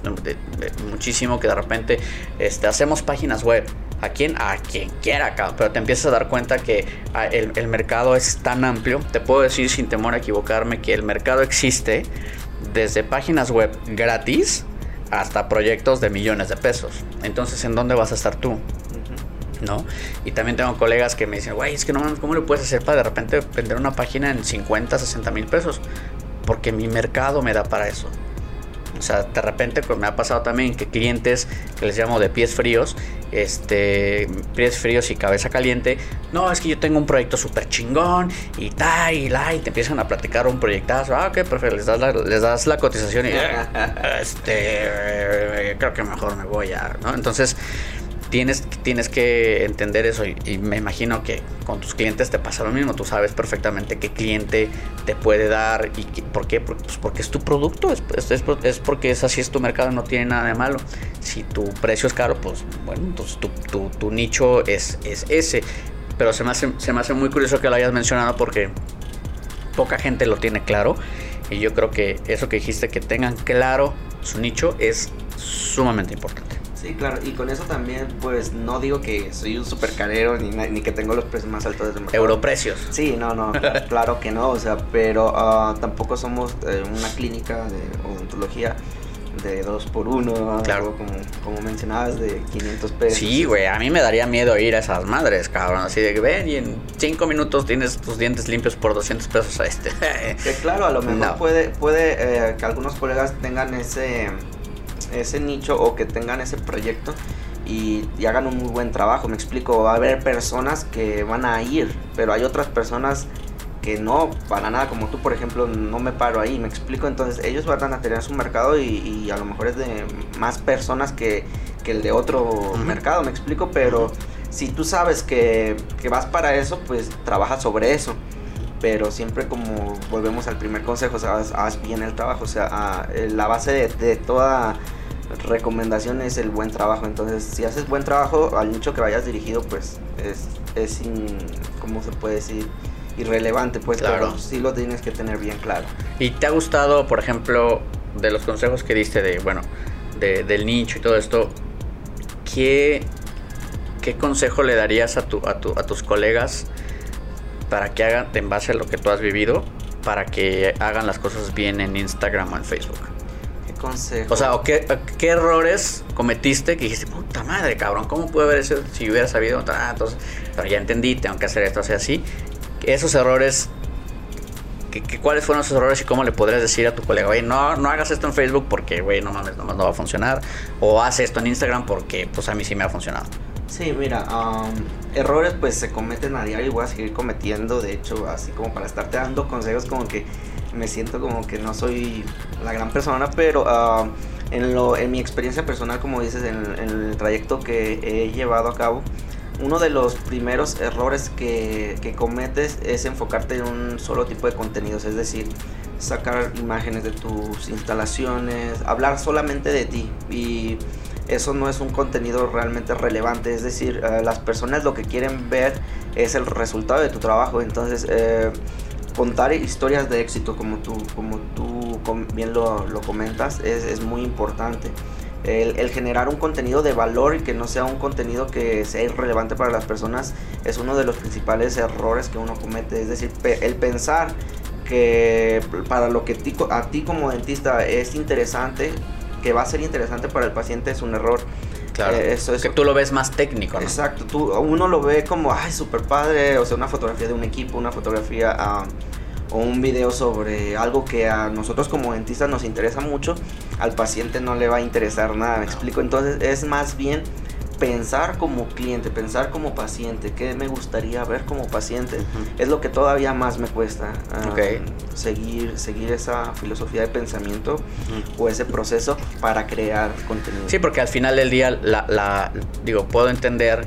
muchísimo que de repente este, hacemos páginas web. ¿A quién? A quien quiera, cabrón. Pero te empiezas a dar cuenta que ah, el, el mercado es tan amplio. Te puedo decir sin temor a equivocarme que el mercado existe desde páginas web gratis hasta proyectos de millones de pesos. Entonces, ¿en dónde vas a estar tú? ¿no? Y también tengo colegas que me dicen, güey, es que no ¿cómo le puedes hacer para de repente vender una página en 50, 60 mil pesos? Porque mi mercado me da para eso. O sea, de repente me ha pasado también que clientes que les llamo de pies fríos, este, pies fríos y cabeza caliente, no, es que yo tengo un proyecto súper chingón y tal, y la, y te empiezan a platicar un proyectazo, ah, ok, perfecto, les das la, les das la cotización y, este, creo que mejor me voy a, ¿no? Entonces, tienes, que entender eso y, me imagino que con tus clientes te pasa lo mismo. Tú sabes perfectamente qué cliente te puede dar y por qué. Pues porque es tu producto, es, porque es así es tu mercado, no tiene nada de malo. Si tu precio es caro, pues bueno, tu, nicho es, es ese. Pero se me hace muy curioso que lo hayas mencionado porque poca gente lo tiene claro. Y yo creo que eso que dijiste, que tengan claro su nicho, es sumamente importante. Sí, claro, y con eso también, pues no digo que soy un super carero ni, ni que tengo los precios más altos del mercado. Europrecios. Sí, no, no, claro que no, o sea, pero ah, tampoco somos eh, una clínica de odontología de 2 por 1 claro. como, como mencionabas, de 500 pesos. Sí, güey, a mí me daría miedo ir a esas madres, cabrón. Así de que ven y en 5 minutos tienes tus dientes limpios por 200 pesos a este. que claro, a lo mejor puede, puede eh, que algunos colegas tengan ese ese nicho o que tengan ese proyecto y, hagan un muy buen trabajo. Me explico, va a haber personas que van a ir, pero hay otras personas que no, para nada, como tú, por ejemplo, no me paro ahí, me explico. Entonces, ellos van a tener su mercado y, a lo mejor es de más personas que, el de otro mercado, me explico, pero si tú sabes que, que vas para eso, pues trabaja sobre eso pero siempre como volvemos al primer consejo, o sea, haz, bien el trabajo, o sea, la base de, de toda recomendación es el buen trabajo. Entonces, si haces buen trabajo, al nicho que vayas dirigido, pues es, es ¿cómo se puede decir? Irrelevante, pues, claro. pero sí lo tienes que tener bien claro. ¿Y te ha gustado, por ejemplo, de los consejos que diste de, bueno, del nicho y todo esto, ¿qué, qué consejo le darías a, tu, a, tu, a tus colegas para que hagan, en base a lo que tú has vivido, para que hagan las cosas bien en Instagram o en Facebook? O sea, qué, errores cometiste que dijiste, puta madre, cabrón, ¿cómo pude haber eso si hubiera sabido? Ah, entonces, pero ya entendí, tengo que hacer esto, así, así. Esos errores, ¿cuáles fueron esos errores y cómo le podrías decir a tu colega, oye, no, no hagas esto en Facebook porque, güey, no mames, nomás no va a funcionar? O haz esto en Instagram porque, pues, a mí sí me ha funcionado. Sí, mira, errores pues se cometen a diario y voy a seguir cometiendo, de hecho, así como para estarte dando consejos como que me siento como que no soy la gran persona, pero ah, en, lo, en mi experiencia personal, como dices, en, el trayecto que he llevado a cabo, uno de los primeros errores que, que, cometes es enfocarte en un solo tipo de contenidos, es decir, sacar imágenes de tus instalaciones, hablar solamente de ti y eso no es un contenido realmente relevante, es decir, ah, las personas lo que quieren ver es el resultado de tu trabajo, entonces eh, contar historias de éxito, como tú, como tú bien lo, comentas, es, muy importante. El, generar un contenido de valor y que no sea un contenido que sea irrelevante para las personas es uno de los principales errores que uno comete. Es decir, el pensar que para lo que a ti como dentista es interesante, que va a ser interesante para el paciente es un error. Claro. Eh, eso, es que tú lo ves más técnico, ¿no? Exacto. Tú, uno lo ve como, ay, súper padre. O sea, una fotografía de un equipo, una fotografía o un video sobre algo que a nosotros como dentistas nos interesa mucho. Al paciente no le va a interesar nada, me explico. Entonces, es más bien pensar como cliente, pensar como paciente, qué me gustaría ver como paciente, es lo que todavía más me cuesta ah, seguir, seguir esa filosofía de pensamiento o ese proceso para crear contenido. Sí, porque al final del día, la, digo, puedo entender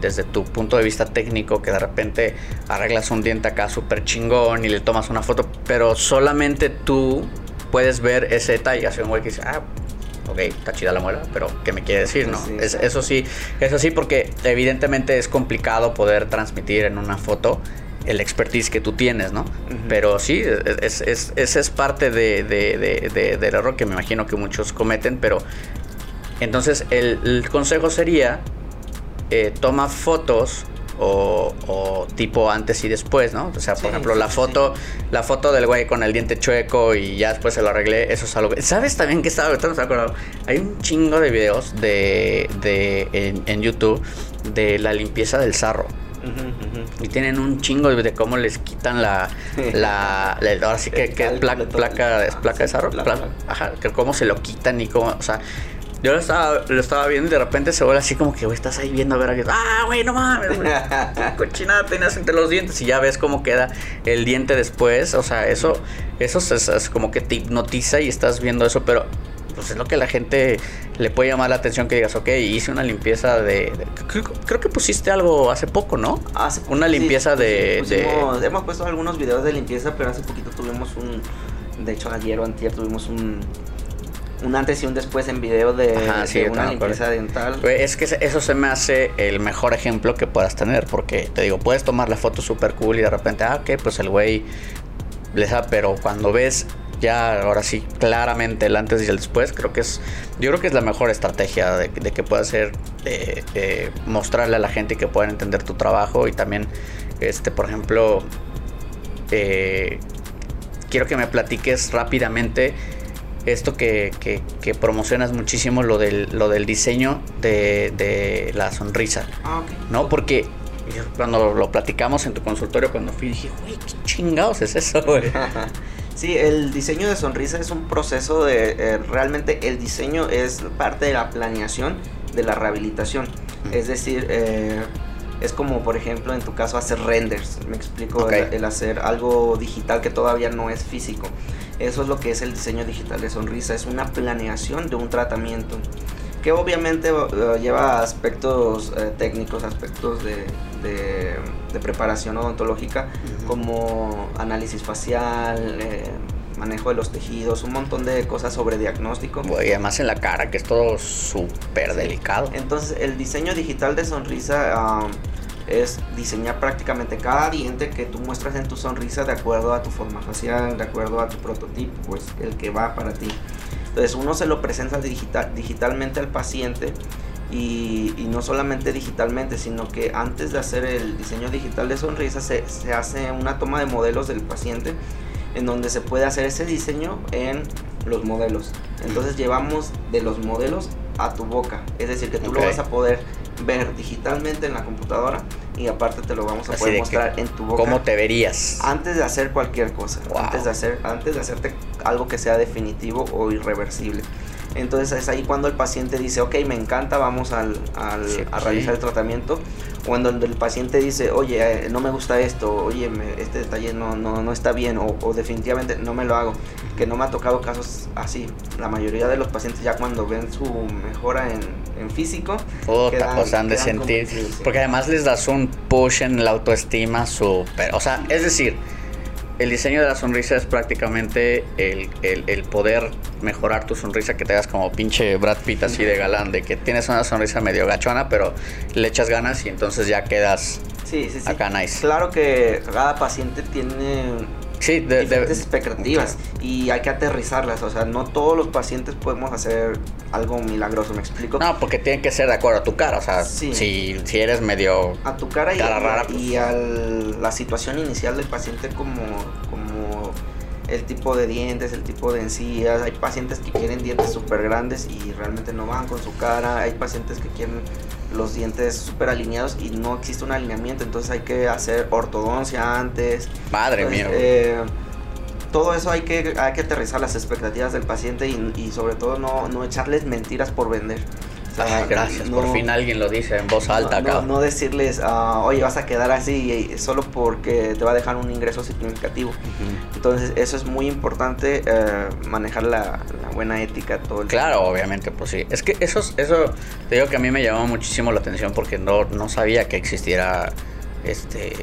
desde tu punto de vista técnico que de repente arreglas un diente acá súper chingón y le tomas una foto, pero solamente tú puedes ver ese detalle. Hace un güey que dice, ah, ok, está chida la muela, pero ¿qué me quiere decir, no? eso sí, eso sí, porque evidentemente es complicado poder transmitir en una foto el expertise que tú tienes, ¿no? Pero sí, ese es, parte de, del error que me imagino que muchos cometen, pero entonces el consejo sería, eh, toma fotos o, tipo antes y después, ¿no? O sea, por ejemplo, la foto, la foto del güey con el diente chueco y ya después se lo arreglé, eso es algo. ¿Sabes también que estaba? No acuerdo. Hay un chingo de videos de, de en, YouTube de la limpieza del sarro. Y tienen un chingo de, cómo les quitan la, la, ahora sí que, que placa, placa, placa de sarro, ajá, que cómo se lo quitan y cómo, o sea, yo lo estaba, lo estaba viendo y de repente se vuelve así como que, güey, estás ahí viendo a ver a qué. Ah, güey, no mames, güey. Cochinada tenías entre los dientes y ya ves cómo queda el diente después. O sea, eso, eso es, como que te hipnotiza y estás viendo eso, pero pues es lo que la gente le puede llamar la atención que digas, ok, hice una limpieza de... creo, que pusiste algo hace poco, ¿no? Hace Una limpieza de, Hemos puesto algunos videos de limpieza, pero hace poquito tuvimos un... De hecho, ayer o antier tuvimos un un antes y un después en video de, una limpieza dental. Es que eso se me hace el mejor ejemplo que puedas tener, porque te digo, puedes tomar la foto súper cool y de repente, ah, ok, pues el güey les da, pero cuando ves ya ahora sí claramente el antes y el después, creo que es, yo creo que es la mejor estrategia de, que puedas ser, mostrarle a la gente que puedan entender tu trabajo y también, este, por ejemplo, eh, quiero que me platiques rápidamente esto que, que, promocionas muchísimo, lo del, lo del diseño de, la sonrisa. Ah, ¿No? Porque cuando lo platicamos en tu consultorio, cuando fui, dije, güey, ¿qué chingados es eso, güey? Sí, el diseño de sonrisa es un proceso de, eh, realmente el diseño es parte de la planeación de la rehabilitación. Es decir, eh, es como por ejemplo en tu caso hacer renders, me explico, el, hacer algo digital que todavía no es físico. Eso es lo que es el diseño digital de sonrisa, es una planeación de un tratamiento. que obviamente eh, lleva aspectos eh, técnicos, aspectos de, de, preparación odontológica, como análisis facial, eh, manejo de los tejidos, un montón de cosas sobre diagnóstico. Y además en la cara, que es todo súper delicado. Entonces, el diseño digital de sonrisa es diseñar prácticamente cada diente que tú muestras en tu sonrisa de acuerdo a tu forma facial, de acuerdo a tu prototipo, pues el que va para ti. Entonces, uno se lo presenta digital, digitalmente al paciente. Y, no solamente digitalmente, sino que antes de hacer el diseño digital de sonrisa se, se hace una toma de modelos del paciente en donde se puede hacer ese diseño en los modelos. Entonces llevamos de los modelos a tu boca. Es decir, que tú lo vas a poder ver digitalmente en la computadora y aparte te lo vamos a poder mostrar en tu boca. ¿Cómo te verías? Antes de hacer cualquier cosa. Antes, de hacer, antes de hacerte algo que sea definitivo o irreversible. Entonces es ahí cuando el paciente dice, ok, me encanta, vamos al, a realizar el tratamiento. Cuando el, paciente dice, oye, eh, no me gusta esto, oye, este detalle no, no, no está bien o, definitivamente no me lo hago. Que no me ha tocado casos así. La mayoría de los pacientes ya cuando ven su mejora en, en físico... Puta, pues han de sentir... Porque además les das un push en la autoestima súper... O sea, es decir el diseño de la sonrisa es prácticamente el, el, poder mejorar tu sonrisa, que te hagas como pinche Brad Pitt así de galán, de que tienes una sonrisa medio gachona, pero le echas ganas y entonces ya quedas sí, sí, sí. acá nice. Claro que cada paciente tiene sí, de, diferentes expectativas y hay que aterrizarlas. O sea, no todos los pacientes podemos hacer algo milagroso, ¿me explico? No, porque tienen que ser de acuerdo a tu cara. O sea, si, si eres medio. A tu cara, y, rara, y pues. a la situación inicial del paciente, como, como el tipo de dientes, el tipo de encías. Hay pacientes que quieren dientes súper grandes y realmente no van con su cara. Hay pacientes que quieren los dientes súper alineados y no existe un alineamiento, entonces hay que hacer ortodoncia antes. Madre mía. Eh, todo eso hay que, hay que aterrizar las expectativas del paciente y, sobre todo no, no echarles mentiras por vender gracias, por fin alguien lo dice en voz alta no, No, decirles, uh, oye, vas a quedar así solo porque te va a dejar un ingreso significativo. Entonces, eso es muy importante, eh, manejar la, buena ética todo el Claro, obviamente, pues sí. Es que eso, eso te digo que a mí me llamó muchísimo la atención porque no, no sabía que existiera este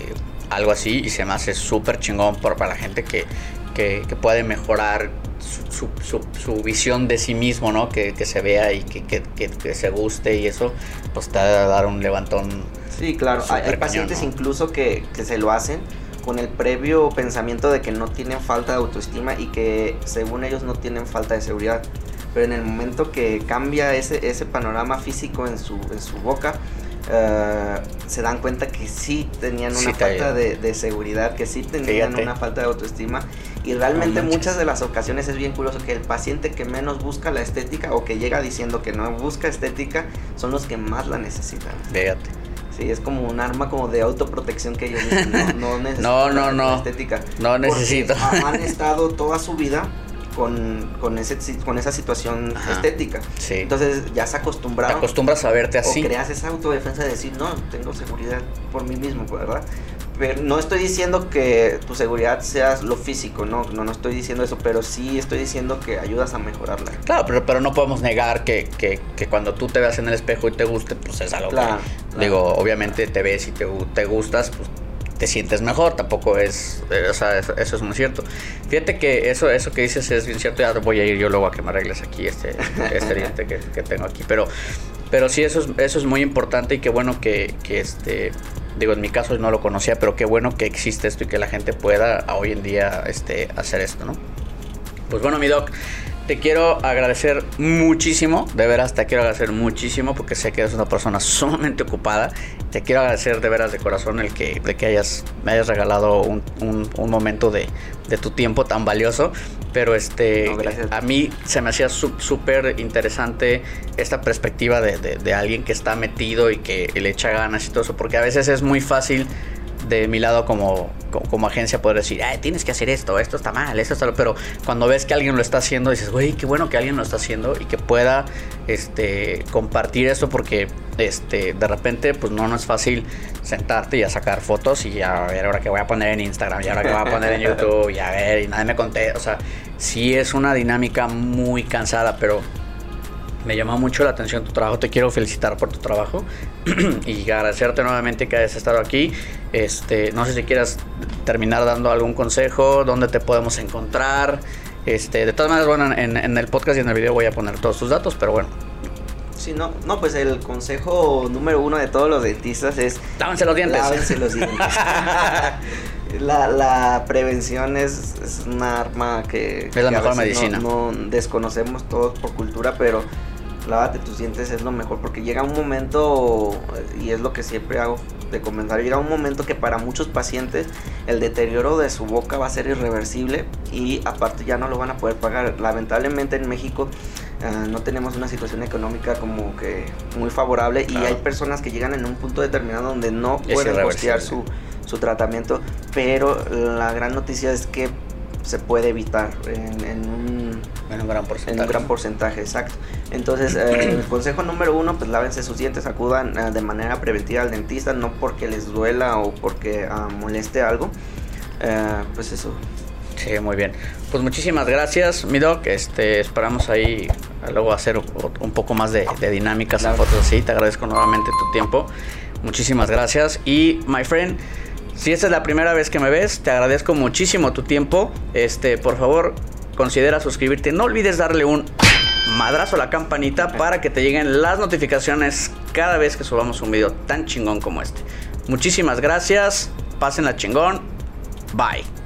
algo así y se me hace súper chingón por, para la gente que, que, que puede mejorar su, su, su, visión de sí mismo, ¿no? Que, que se vea y que, que, se guste y eso, pues te va a dar un levantón. Sí, claro. Hay, pacientes incluso que, se lo hacen con el previo pensamiento de que no tienen falta de autoestima y que según ellos no tienen falta de seguridad. Pero en el momento que cambia ese, ese panorama físico en su, en su boca, se dan cuenta que sí tenían una falta de, seguridad, que sí tenían una falta de autoestima. Y realmente muchas de las ocasiones es bien curioso que el paciente que menos busca la estética o que llega diciendo que no busca estética son los que más la necesitan. Fíjate. Sí, es como un arma como de autoprotección que ellos no, necesitan no, no, no, estética. No necesito. Han estado toda su vida con, con, ese, con esa situación estética. Sí. Entonces ya se acostumbraron. Te acostumbras a verte así. O creas esa autodefensa de decir, no, tengo seguridad por mí mismo, ¿verdad? Pero no estoy diciendo que tu seguridad sea lo físico, no, no, no estoy diciendo eso, pero sí estoy diciendo que ayudas a mejorarla. Claro, pero, pero no podemos negar que, que, que cuando tú te veas en el espejo y te guste, pues es algo que, digo, obviamente te ves y te, te gustas, pues te sientes mejor, tampoco es, eh, o sea, eso, es muy cierto. Fíjate que eso, eso que dices es bien cierto, ya voy a ir yo luego a que me arregles aquí este, este diente que, que, tengo aquí, pero, pero sí, eso es, eso es muy importante y qué bueno que, que este, digo, en mi caso no lo conocía, pero qué bueno que existe esto y que la gente pueda hoy en día este, hacer esto, ¿no? Pues bueno, mi doc, te quiero agradecer muchísimo, de veras te quiero agradecer muchísimo porque sé que eres una persona sumamente ocupada. Te quiero agradecer de veras de corazón el que, de que hayas, me hayas regalado un, un, momento de, de, tu tiempo tan valioso. Pero este, a mí se me hacía súper interesante esta perspectiva de, de, de alguien que está metido y que le echa ganas y todo eso, porque a veces es muy fácil de mi lado como, como, agencia poder decir, Ay, tienes que hacer esto, esto está mal, esto está Pero cuando ves que alguien lo está haciendo, dices, güey, qué bueno que alguien lo está haciendo y que pueda este, compartir esto porque este, de repente pues no, no es fácil sentarte y a sacar fotos y a ver ahora que voy a poner en Instagram y ahora que voy a poner en YouTube y a ver y nadie me conté. O sea, sí es una dinámica muy cansada, pero Me llamó mucho la atención tu trabajo, te quiero felicitar por tu trabajo y agradecerte nuevamente que hayas estado aquí. Este, no sé si quieras terminar dando algún consejo, dónde te podemos encontrar. Este, de todas maneras, bueno, en, en el podcast y en el video voy a poner todos tus datos, pero bueno, Sí, no, no, pues el consejo número uno de todos los dentistas es... Lávense los dientes. Lávense los dientes. la, la, prevención es, es, un arma que... Es la mejor medicina. No, no, desconocemos todos por cultura, pero lávate tus dientes es lo mejor porque llega un momento, y es lo que siempre hago de comenzar, llega un momento que para muchos pacientes el deterioro de su boca va a ser irreversible y aparte ya no lo van a poder pagar. Lamentablemente en México uh, no tenemos una situación económica como que muy favorable claro. y hay personas que llegan en un punto determinado donde no pueden costear su, su tratamiento, pero la gran noticia es que se puede evitar en, en, un, en un gran porcentaje. En un gran porcentaje, exacto. Entonces, eh, el consejo número uno, pues lávense sus dientes, acudan uh, de manera preventiva al dentista, no porque les duela o porque uh, moleste algo. Uh, pues eso. Sí, muy bien. Pues muchísimas gracias, mi doc. Este, esperamos ahí luego hacer un poco más de, de dinámicas claro. en fotos así. Te agradezco nuevamente tu tiempo. Muchísimas gracias. Y, my friend, si esta es la primera vez que me ves, te agradezco muchísimo tu tiempo. Este, por favor, considera suscribirte. No olvides darle un madrazo a la campanita para que te lleguen las notificaciones cada vez que subamos un video tan chingón como este. Muchísimas gracias. Pásenla chingón. Bye.